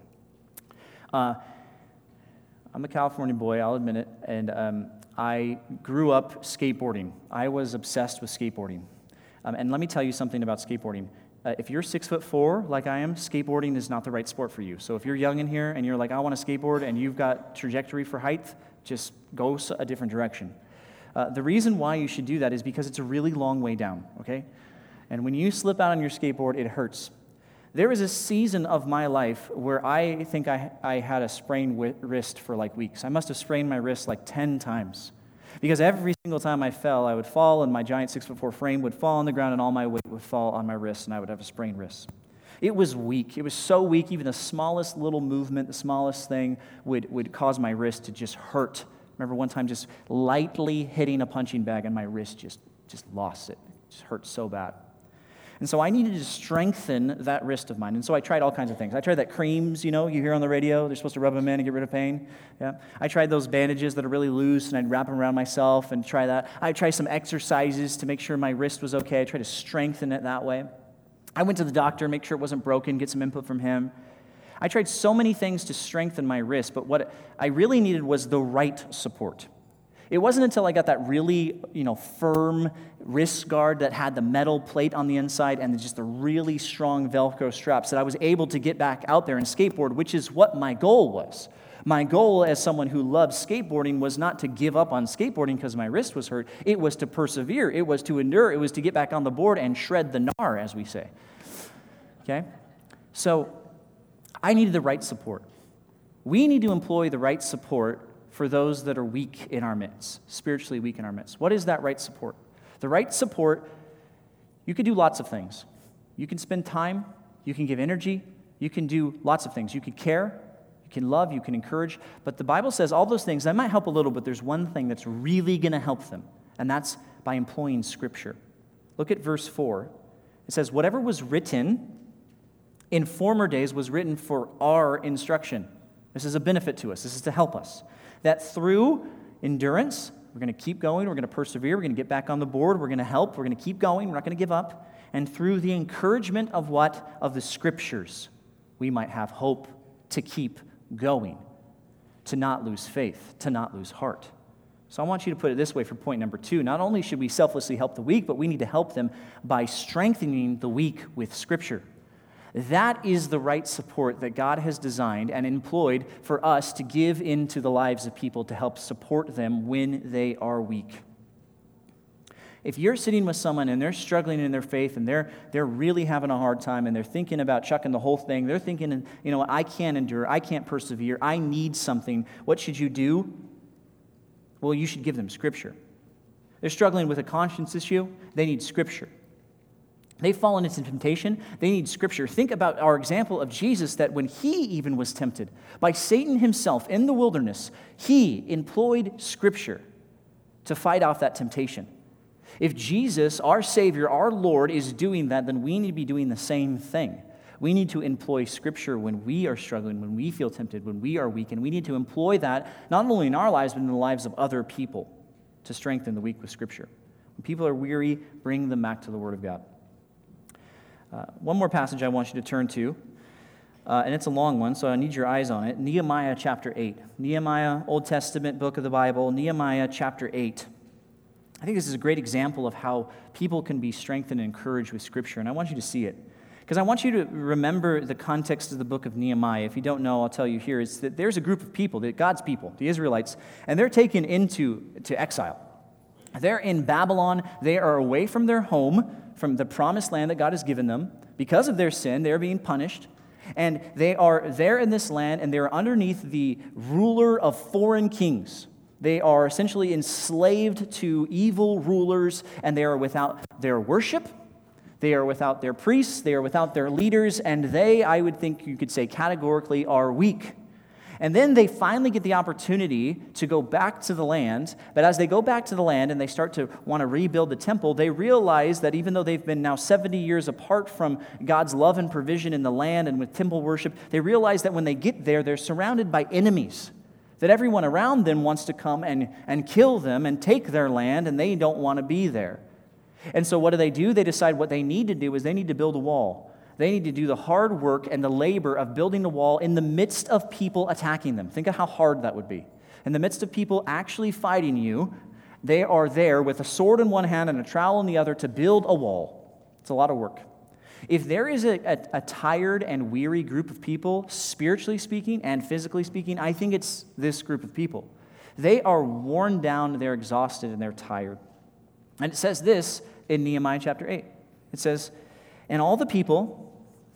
Uh, I'm a California boy, I'll admit it, and um, I grew up skateboarding. I was obsessed with skateboarding. Um, and let me tell you something about skateboarding. Uh, if you're six foot four, like I am, skateboarding is not the right sport for you. So if you're young in here and you're like, I want to skateboard, and you've got trajectory for height, just go a different direction. Uh, the reason why you should do that is because it's a really long way down, okay? And when you slip out on your skateboard, it hurts. There was a season of my life where I think I, I had a sprained wrist for like weeks. I must have sprained my wrist like 10 times. Because every single time I fell, I would fall, and my giant six foot four frame would fall on the ground, and all my weight would fall on my wrist, and I would have a sprained wrist. It was weak. It was so weak, even the smallest little movement, the smallest thing would, would cause my wrist to just hurt. remember one time just lightly hitting a punching bag, and my wrist just just lost it. It just hurt so bad. And so I needed to strengthen that wrist of mine. And so I tried all kinds of things. I tried that creams, you know, you hear on the radio, they're supposed to rub them in and get rid of pain. Yeah. I tried those bandages that are really loose and I'd wrap them around myself and try that. I tried some exercises to make sure my wrist was okay. I tried to strengthen it that way. I went to the doctor, make sure it wasn't broken, get some input from him. I tried so many things to strengthen my wrist, but what I really needed was the right support. It wasn't until I got that really, you know, firm wrist guard that had the metal plate on the inside and just the really strong Velcro straps that I was able to get back out there and skateboard, which is what my goal was. My goal as someone who loves skateboarding was not to give up on skateboarding because my wrist was hurt. It was to persevere. It was to endure. It was to get back on the board and shred the gnar, as we say. Okay? So I needed the right support. We need to employ the right support for those that are weak in our midst, spiritually weak in our midst. What is that right support? The right support, you can do lots of things. You can spend time, you can give energy, you can do lots of things. You can care, you can love, you can encourage. But the Bible says all those things, that might help a little, but there's one thing that's really going to help them, and that's by employing Scripture. Look at verse 4. It says, Whatever was written in former days was written for our instruction. This is a benefit to us, this is to help us that through endurance, we're going to keep going, we're going to persevere, we're going to get back on the board, we're going to help, we're going to keep going, we're not going to give up. And through the encouragement of what? Of the scriptures, we might have hope to keep going, to not lose faith, to not lose heart. So I want you to put it this way for point number two. Not only should we selflessly help the weak, but we need to help them by strengthening the weak with Scripture. That is the right support that God has designed and employed for us to give into the lives of people to help support them when they are weak. If you're sitting with someone and they're struggling in their faith and they're, they're really having a hard time and they're thinking about chucking the whole thing, they're thinking, you know, I can't endure, I can't persevere, I need something, what should you do? Well, you should give them Scripture. They're struggling with a conscience issue, they need Scripture. They've fallen into temptation. They need scripture. Think about our example of Jesus that when he even was tempted by Satan himself in the wilderness, he employed scripture to fight off that temptation. If Jesus, our Savior, our Lord, is doing that, then we need to be doing the same thing. We need to employ scripture when we are struggling, when we feel tempted, when we are weak, and we need to employ that not only in our lives, but in the lives of other people to strengthen the weak with scripture. When people are weary, bring them back to the Word of God. Uh, one more passage I want you to turn to, uh, and it's a long one, so I need your eyes on it. Nehemiah chapter 8. Nehemiah, Old Testament book of the Bible, Nehemiah chapter 8. I think this is a great example of how people can be strengthened and encouraged with Scripture, and I want you to see it. Because I want you to remember the context of the book of Nehemiah. If you don't know, I'll tell you here. Is that there's a group of people, God's people, the Israelites, and they're taken into to exile. They're in Babylon. They are away from their home from the promised land that God has given them. Because of their sin, they're being punished. And they are there in this land, and they're underneath the ruler of foreign kings. They are essentially enslaved to evil rulers, and they are without their worship. They are without their priests. They are without their leaders, and they, I would think you could say categorically, are weak. And then they finally get the opportunity to go back to the land. But as they go back to the land and they start to want to rebuild the temple, they realize that even though they've been now 70 years apart from God's love and provision in the land and with temple worship, they realize that when they get there, they're surrounded by enemies. That everyone around them wants to come and, and kill them and take their land, and they don't want to be there. And so, what do they do? They decide what they need to do is they need to build a wall. They need to do the hard work and the labor of building the wall in the midst of people attacking them. Think of how hard that would be. In the midst of people actually fighting you, they are there with a sword in one hand and a trowel in the other to build a wall. It's a lot of work. If there is a, a, a, tired and weary group of people, spiritually speaking and physically speaking, I think it's this group of people. They are worn down, they're exhausted, and they're tired. And it says this in Nehemiah chapter 8. It says, And all the people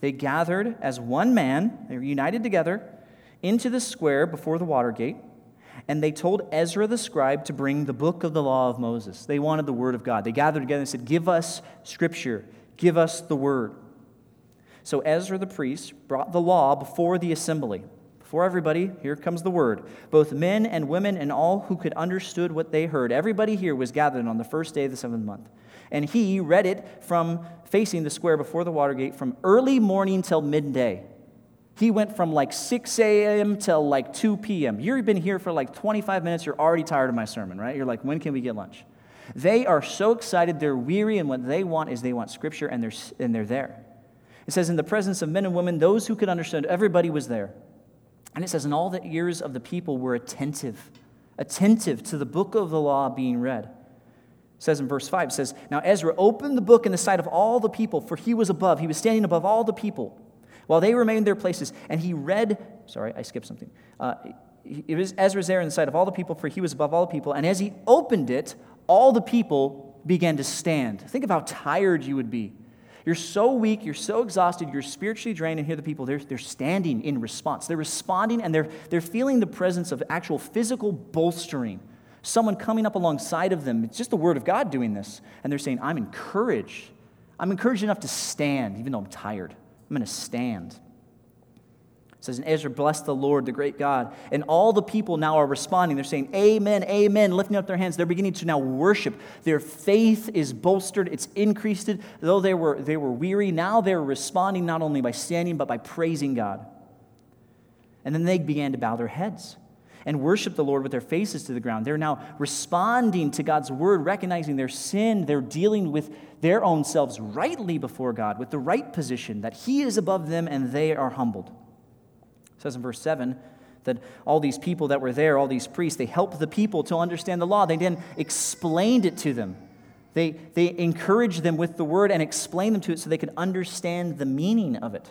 they gathered as one man, they were united together, into the square before the water gate, and they told Ezra the scribe to bring the book of the law of Moses. They wanted the word of God. They gathered together and said, Give us scripture, give us the word. So Ezra the priest brought the law before the assembly, For everybody, here comes the word. Both men and women and all who could understood what they heard. Everybody here was gathered on the first day of the seventh month. And he read it from facing the square before the water gate from early morning till midday. He went from like 6 a.m. till like 2 p.m. You've been here for like 25 minutes. You're already tired of my sermon, right? You're like, when can we get lunch? They are so excited. They're weary, and what they want is they want scripture, and they're, and they're there. It says, in the presence of men and women, those who could understand, everybody was there. And it says, and all the ears of the people were attentive, attentive to the book of the law being read. Says in verse 5, it says, Now Ezra opened the book in the sight of all the people, for he was above. He was standing above all the people while they remained in their places. And he read, sorry, I skipped something. Uh, it was Ezra's there in the sight of all the people, for he was above all the people. And as he opened it, all the people began to stand. Think of how tired you would be you're so weak, you're so exhausted, you're spiritually drained, and here the people, they're, they're standing in response. They're responding and they're, they're feeling the presence of actual physical bolstering. Someone coming up alongside of them. It's just the word of God doing this. And they're saying, I'm encouraged. I'm encouraged enough to stand, even though I'm tired. I'm going to stand. It says, And Ezra blessed the Lord, the great God. And all the people now are responding. They're saying, Amen, Amen, lifting up their hands. They're beginning to now worship. Their faith is bolstered, it's increased. Though they were, they were weary, now they're responding not only by standing, but by praising God. And then they began to bow their heads and worship the Lord with their faces to the ground. They're now responding to God's word, recognizing their sin. They're dealing with their own selves rightly before God, with the right position, that He is above them and they are humbled. It says in verse 7 that all these people that were there, all these priests, they helped the people to understand the law. They then explained it to them. They, they encouraged them with the word and explained them to it so they could understand the meaning of it.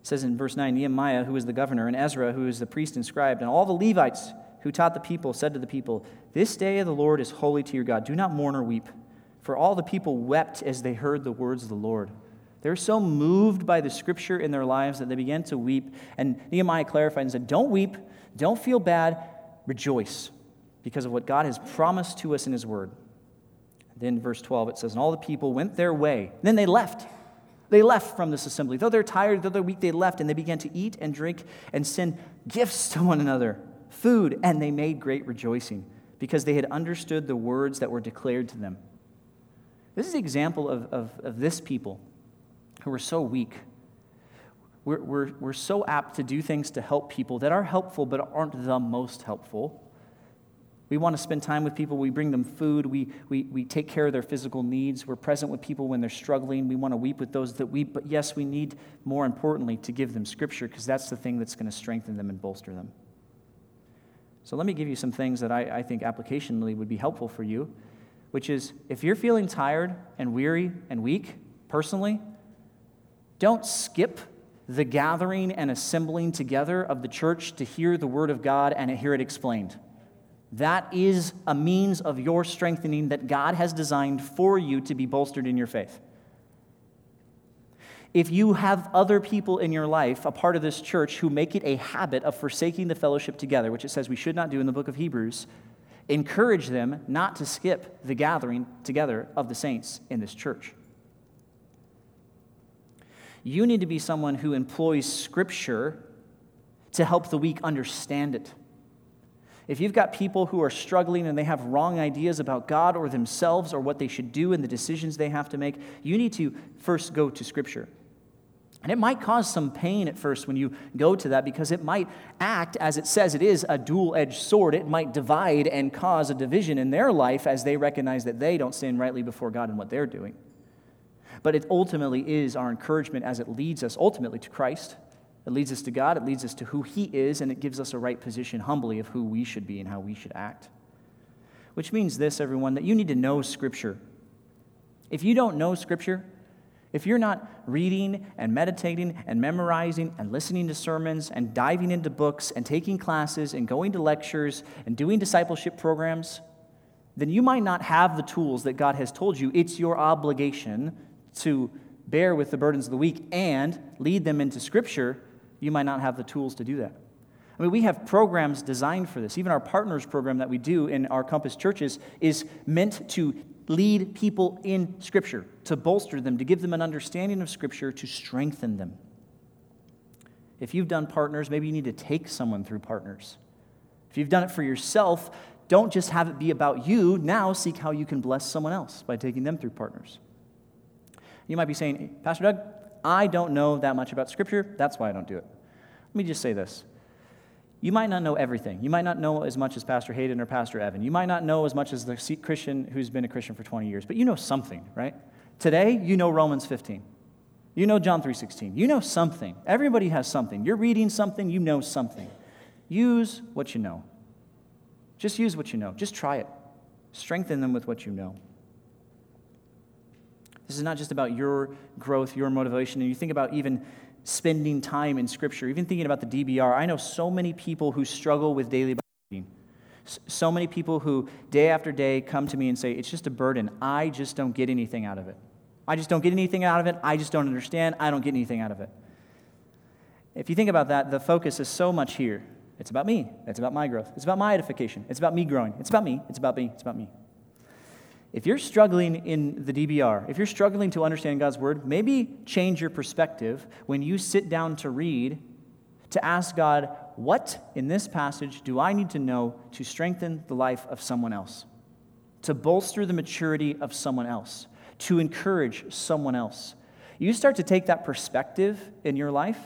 It says in verse 9 Nehemiah, who was the governor, and Ezra, who was the priest and scribe, and all the Levites who taught the people said to the people, This day of the Lord is holy to your God. Do not mourn or weep. For all the people wept as they heard the words of the Lord. They were so moved by the scripture in their lives that they began to weep. And Nehemiah clarified and said, Don't weep, don't feel bad, rejoice because of what God has promised to us in his word. Then, verse 12, it says, And all the people went their way. Then they left. They left from this assembly. Though they're tired, though they're weak, they left and they began to eat and drink and send gifts to one another, food, and they made great rejoicing because they had understood the words that were declared to them. This is an example of, of, of this people who were so weak. We're, we're, we're so apt to do things to help people that are helpful but aren't the most helpful. We want to spend time with people. We bring them food. We, we, we take care of their physical needs. We're present with people when they're struggling. We want to weep with those that weep. But yes, we need, more importantly, to give them scripture because that's the thing that's going to strengthen them and bolster them. So let me give you some things that I, I think applicationally would be helpful for you, which is if you're feeling tired and weary and weak personally, don't skip the gathering and assembling together of the church to hear the word of God and hear it explained. That is a means of your strengthening that God has designed for you to be bolstered in your faith. If you have other people in your life, a part of this church, who make it a habit of forsaking the fellowship together, which it says we should not do in the book of Hebrews, encourage them not to skip the gathering together of the saints in this church. You need to be someone who employs Scripture to help the weak understand it. If you've got people who are struggling and they have wrong ideas about God or themselves or what they should do and the decisions they have to make, you need to first go to Scripture. And it might cause some pain at first when you go to that because it might act, as it says it is, a dual edged sword. It might divide and cause a division in their life as they recognize that they don't stand rightly before God in what they're doing. But it ultimately is our encouragement as it leads us ultimately to Christ. It leads us to God, it leads us to who He is, and it gives us a right position humbly of who we should be and how we should act. Which means this, everyone, that you need to know Scripture. If you don't know Scripture, if you're not reading and meditating and memorizing and listening to sermons and diving into books and taking classes and going to lectures and doing discipleship programs, then you might not have the tools that God has told you it's your obligation to bear with the burdens of the weak and lead them into Scripture, you might not have the tools to do that. I mean, we have programs designed for this. Even our partners program that we do in our campus churches is meant to lead people in Scripture, to bolster them, to give them an understanding of Scripture, to strengthen them. If you've done partners, maybe you need to take someone through partners. If you've done it for yourself, don't just have it be about you. Now seek how you can bless someone else by taking them through partners. You might be saying, Pastor Doug, I don't know that much about Scripture. That's why I don't do it. Let me just say this. You might not know everything. You might not know as much as Pastor Hayden or Pastor Evan. You might not know as much as the Christian who's been a Christian for 20 years, but you know something, right? Today, you know Romans 15. You know John 3:16. You know something. Everybody has something. You're reading something, you know something. Use what you know. Just use what you know. Just try it. Strengthen them with what you know. This is not just about your growth, your motivation. And you think about even spending time in Scripture, even thinking about the DBR. I know so many people who struggle with daily Bible reading. So many people who day after day come to me and say, It's just a burden. I just don't get anything out of it. I just don't get anything out of it. I just don't understand. I don't get anything out of it. If you think about that, the focus is so much here. It's about me. It's about my growth. It's about my edification. It's about me growing. It's about me. It's about me. It's about me. If you're struggling in the DBR, if you're struggling to understand God's word, maybe change your perspective when you sit down to read to ask God, what in this passage do I need to know to strengthen the life of someone else? To bolster the maturity of someone else? To encourage someone else? You start to take that perspective in your life,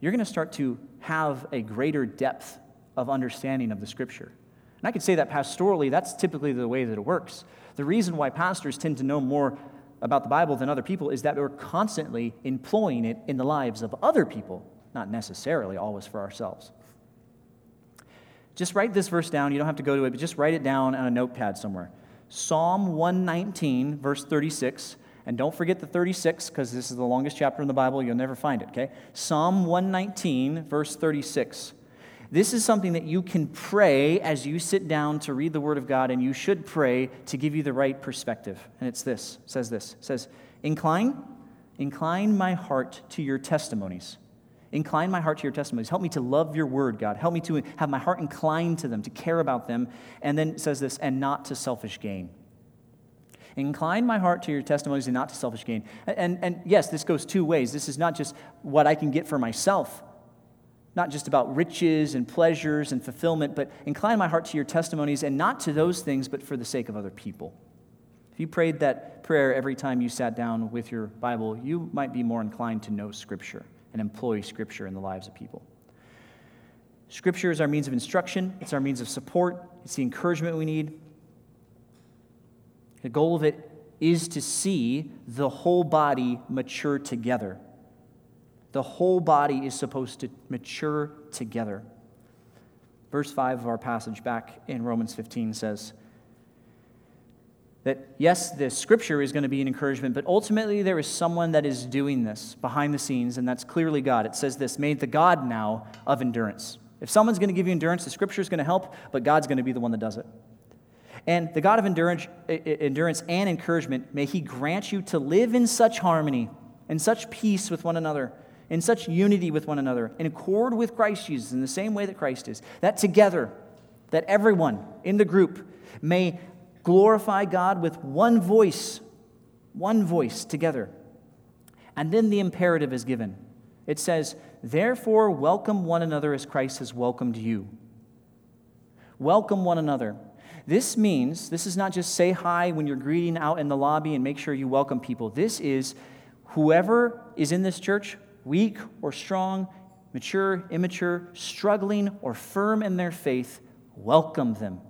you're going to start to have a greater depth of understanding of the scripture. And I could say that pastorally, that's typically the way that it works. The reason why pastors tend to know more about the Bible than other people is that we're constantly employing it in the lives of other people, not necessarily always for ourselves. Just write this verse down. You don't have to go to it, but just write it down on a notepad somewhere. Psalm 119, verse 36. And don't forget the 36, because this is the longest chapter in the Bible. You'll never find it, okay? Psalm 119, verse 36. This is something that you can pray as you sit down to read the Word of God, and you should pray to give you the right perspective. And it's this it says this it says, Incline, incline my heart to your testimonies. Incline my heart to your testimonies. Help me to love your word, God. Help me to have my heart inclined to them, to care about them. And then it says this, and not to selfish gain. Incline my heart to your testimonies and not to selfish gain. And, and, and yes, this goes two ways. This is not just what I can get for myself, not just about riches and pleasures and fulfillment, but incline my heart to your testimonies and not to those things, but for the sake of other people. If you prayed that prayer every time you sat down with your Bible, you might be more inclined to know Scripture and employ Scripture in the lives of people. Scripture is our means of instruction, it's our means of support, it's the encouragement we need. The goal of it is to see the whole body mature together. The whole body is supposed to mature together. Verse 5 of our passage back in Romans 15 says that yes, the scripture is going to be an encouragement, but ultimately there is someone that is doing this behind the scenes, and that's clearly God. It says this made the God now of endurance. If someone's going to give you endurance, the scripture is going to help, but God's going to be the one that does it. And the God of endurance, endurance and encouragement, may He grant you to live in such harmony and such peace with one another, in such unity with one another, in accord with Christ Jesus, in the same way that Christ is, that together, that everyone in the group may glorify God with one voice, one voice together. And then the imperative is given. It says, Therefore, welcome one another as Christ has welcomed you. Welcome one another. This means, this is not just say hi when you're greeting out in the lobby and make sure you welcome people. This is whoever is in this church, weak or strong, mature, immature, struggling or firm in their faith, welcome them.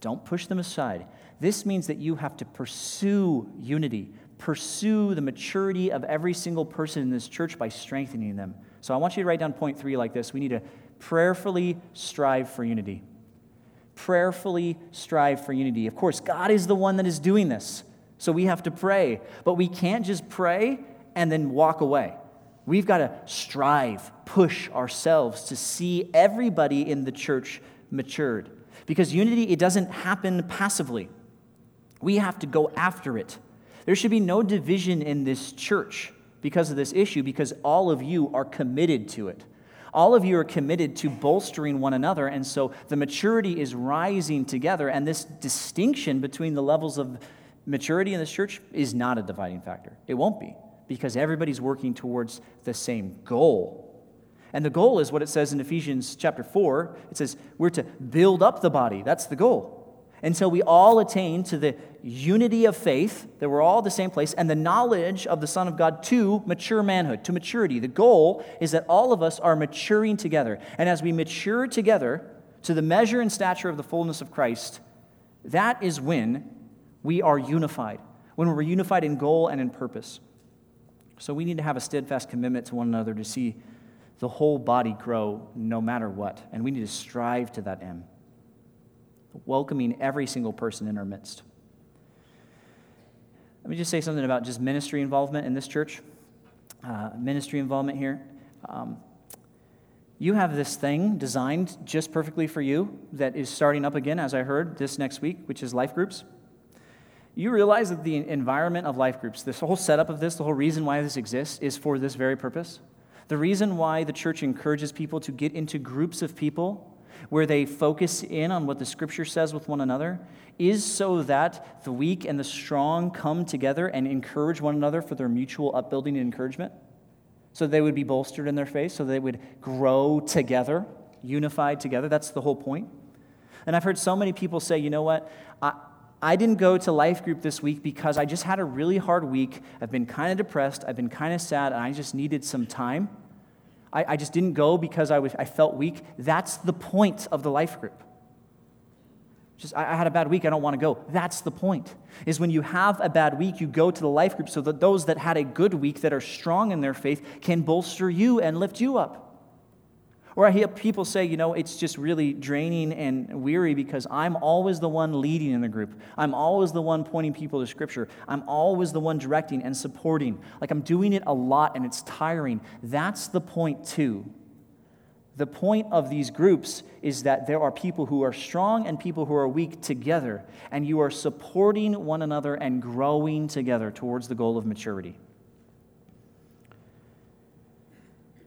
Don't push them aside. This means that you have to pursue unity, pursue the maturity of every single person in this church by strengthening them. So I want you to write down point three like this we need to prayerfully strive for unity prayerfully strive for unity. Of course, God is the one that is doing this, so we have to pray. But we can't just pray and then walk away. We've got to strive, push ourselves to see everybody in the church matured. Because unity, it doesn't happen passively. We have to go after it. There should be no division in this church because of this issue, because all of you are committed to it. All of you are committed to bolstering one another, and so the maturity is rising together, and this distinction between the levels of maturity in this church is not a dividing factor. It won't be, because everybody's working towards the same goal. And the goal is what it says in Ephesians chapter 4. It says, we're to build up the body. That's the goal. Until we all attain to the unity of faith, that we're all the same place, and the knowledge of the Son of God to mature manhood, to maturity. The goal is that all of us are maturing together. And as we mature together to the measure and stature of the fullness of Christ, that is when we are unified, when we're unified in goal and in purpose. So we need to have a steadfast commitment to one another to see the whole body grow no matter what. And we need to strive to that end, welcoming every single person in our midst. Let me just say something about just ministry involvement in this church. Uh, ministry involvement here. Um, you have this thing designed just perfectly for you that is starting up again, as I heard, this next week, which is life groups. You realize that the environment of life groups, this whole setup of this, the whole reason why this exists, is for this very purpose. The reason why the church encourages people to get into groups of people where they focus in on what the scripture says with one another is so that the weak and the strong come together and encourage one another for their mutual upbuilding and encouragement. So they would be bolstered in their faith, so they would grow together, unified together. That's the whole point. And I've heard so many people say, you know what? I, I didn't go to life group this week because I just had a really hard week. I've been kind of depressed. I've been kind of sad, and I just needed some time. I, I just didn't go because I, was, I felt weak. That's the point of the life group. Just, I, I had a bad week. I don't want to go. That's the point. Is when you have a bad week, you go to the life group so that those that had a good week, that are strong in their faith, can bolster you and lift you up. Or I hear people say, you know, it's just really draining and weary because I'm always the one leading in the group. I'm always the one pointing people to Scripture. I'm always the one directing and supporting. Like I'm doing it a lot and it's tiring. That's the point, too. The point of these groups is that there are people who are strong and people who are weak together, and you are supporting one another and growing together towards the goal of maturity.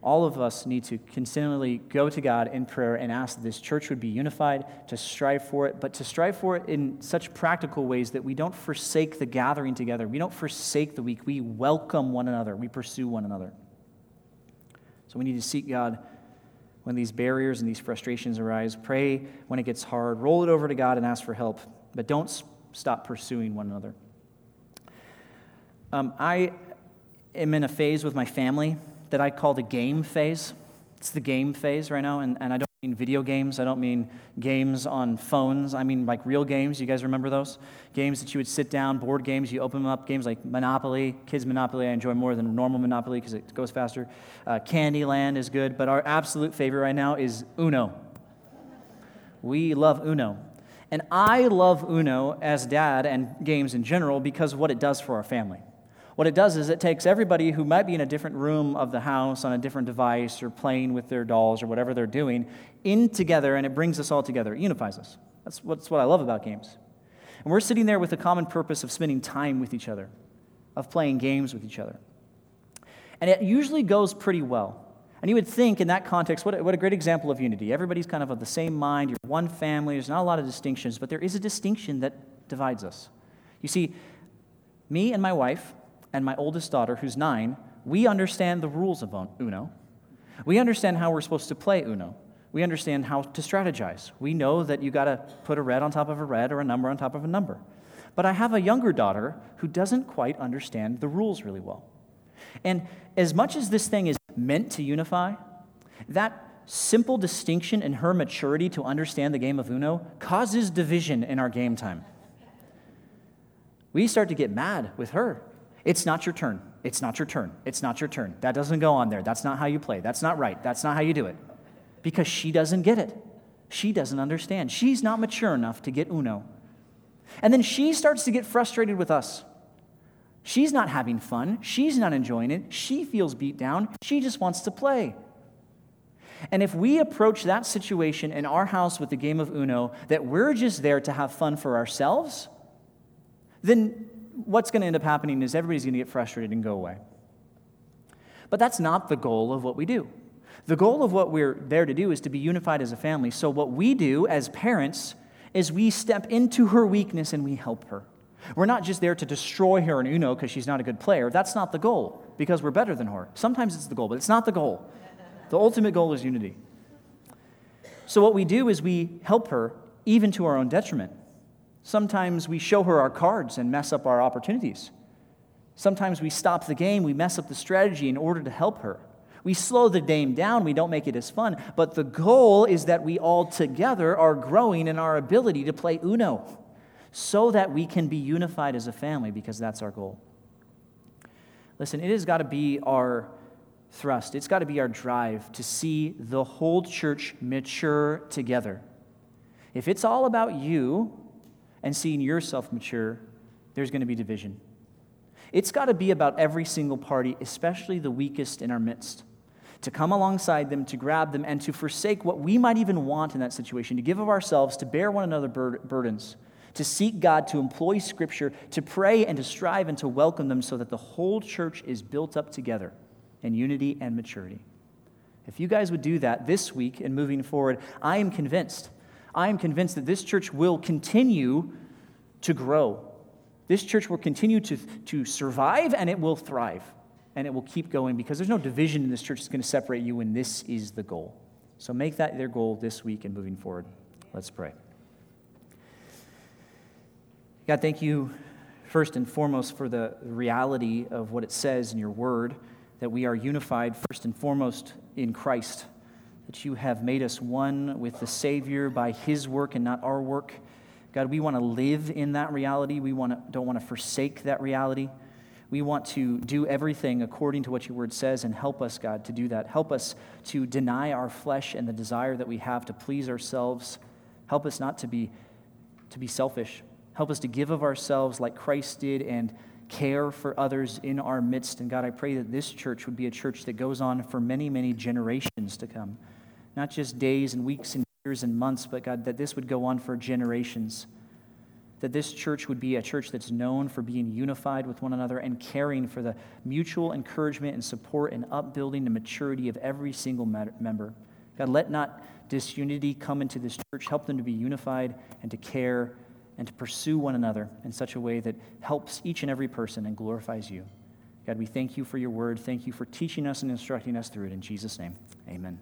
All of us need to continually go to God in prayer and ask that this church would be unified, to strive for it, but to strive for it in such practical ways that we don't forsake the gathering together. We don't forsake the weak. We welcome one another. We pursue one another. So we need to seek God when these barriers and these frustrations arise. Pray when it gets hard. Roll it over to God and ask for help, but don't stop pursuing one another. Um, I am in a phase with my family that I call the game phase. It's the game phase right now, and, and I don't mean video games. I don't mean games on phones. I mean like real games. You guys remember those? Games that you would sit down, board games, you open them up. Games like Monopoly, Kids Monopoly, I enjoy more than normal Monopoly because it goes faster. Uh, Candyland is good, but our absolute favorite right now is Uno. We love Uno. And I love Uno as dad and games in general because of what it does for our family. What it does is it takes everybody who might be in a different room of the house on a different device or playing with their dolls or whatever they're doing in together and it brings us all together. It unifies us. That's what's what I love about games. And we're sitting there with the common purpose of spending time with each other, of playing games with each other. And it usually goes pretty well. And you would think in that context, what a, what a great example of unity. Everybody's kind of of the same mind, you're one family, there's not a lot of distinctions, but there is a distinction that divides us. You see, me and my wife, and my oldest daughter, who's nine, we understand the rules of Uno. We understand how we're supposed to play Uno. We understand how to strategize. We know that you got to put a red on top of a red or a number on top of a number. But I have a younger daughter who doesn't quite understand the rules really well. And as much as this thing is meant to unify, that simple distinction in her maturity to understand the game of Uno causes division in our game time. We start to get mad with her it's not your turn. It's not your turn. It's not your turn. That doesn't go on there. That's not how you play. That's not right. That's not how you do it. Because she doesn't get it. She doesn't understand. She's not mature enough to get Uno. And then she starts to get frustrated with us. She's not having fun. She's not enjoying it. She feels beat down. She just wants to play. And if we approach that situation in our house with the game of Uno, that we're just there to have fun for ourselves, then what's going to end up happening is everybody's going to get frustrated and go away. But that's not the goal of what we do. The goal of what we're there to do is to be unified as a family. So, what we do as parents is we step into her weakness and we help her. We're not just there to destroy her in Uno because she's not a good player. That's not the goal because we're better than her. Sometimes it's the goal, but it's not the goal. The ultimate goal is unity. So, what we do is we help her even to our own detriment. Sometimes we show her our cards and mess up our opportunities. Sometimes we stop the game, we mess up the strategy in order to help her. We slow the game down, we don't make it as fun, but the goal is that we all together are growing in our ability to play Uno so that we can be unified as a family because that's our goal. Listen, it has got to be our thrust, it's got to be our drive to see the whole church mature together. If it's all about you and seeing yourself mature, there's going to be division. It's got to be about every single party, especially the weakest in our midst, to come alongside them, to grab them, and to forsake what we might even want in that situation, to give of ourselves, to bear one another bur- burdens, to seek God, to employ Scripture, to pray and to strive and to welcome them so that the whole church is built up together in unity and maturity. If you guys would do that this week and moving forward, I am convinced. I am convinced that this church will continue to grow this church will continue to, to survive and it will thrive and it will keep going because there's no division in this church that's going to separate you, and this is the goal. So make that their goal this week and moving forward. Let's pray. God, thank you first and foremost for the reality of what it says in your word that we are unified first and foremost in Christ, that you have made us one with the Savior by his work and not our work God, we want to live in that reality. We want to, don't want to forsake that reality. We want to do everything according to what your word says and help us, God, to do that. Help us to deny our flesh and the desire that we have to please ourselves. Help us not to be, to be selfish. Help us to give of ourselves like Christ did and care for others in our midst. And God, I pray that this church would be a church that goes on for many, many generations to come, not just days and weeks and years and months, but God, that this would go on for generations. That this church would be a church that's known for being unified with one another and caring for the mutual encouragement and support and upbuilding and maturity of every single member. God, let not disunity come into this church. Help them to be unified and to care and to pursue one another in such a way that helps each and every person and glorifies you. God, we thank you for your word. Thank you for teaching us and instructing us through it. In Jesus' name, amen.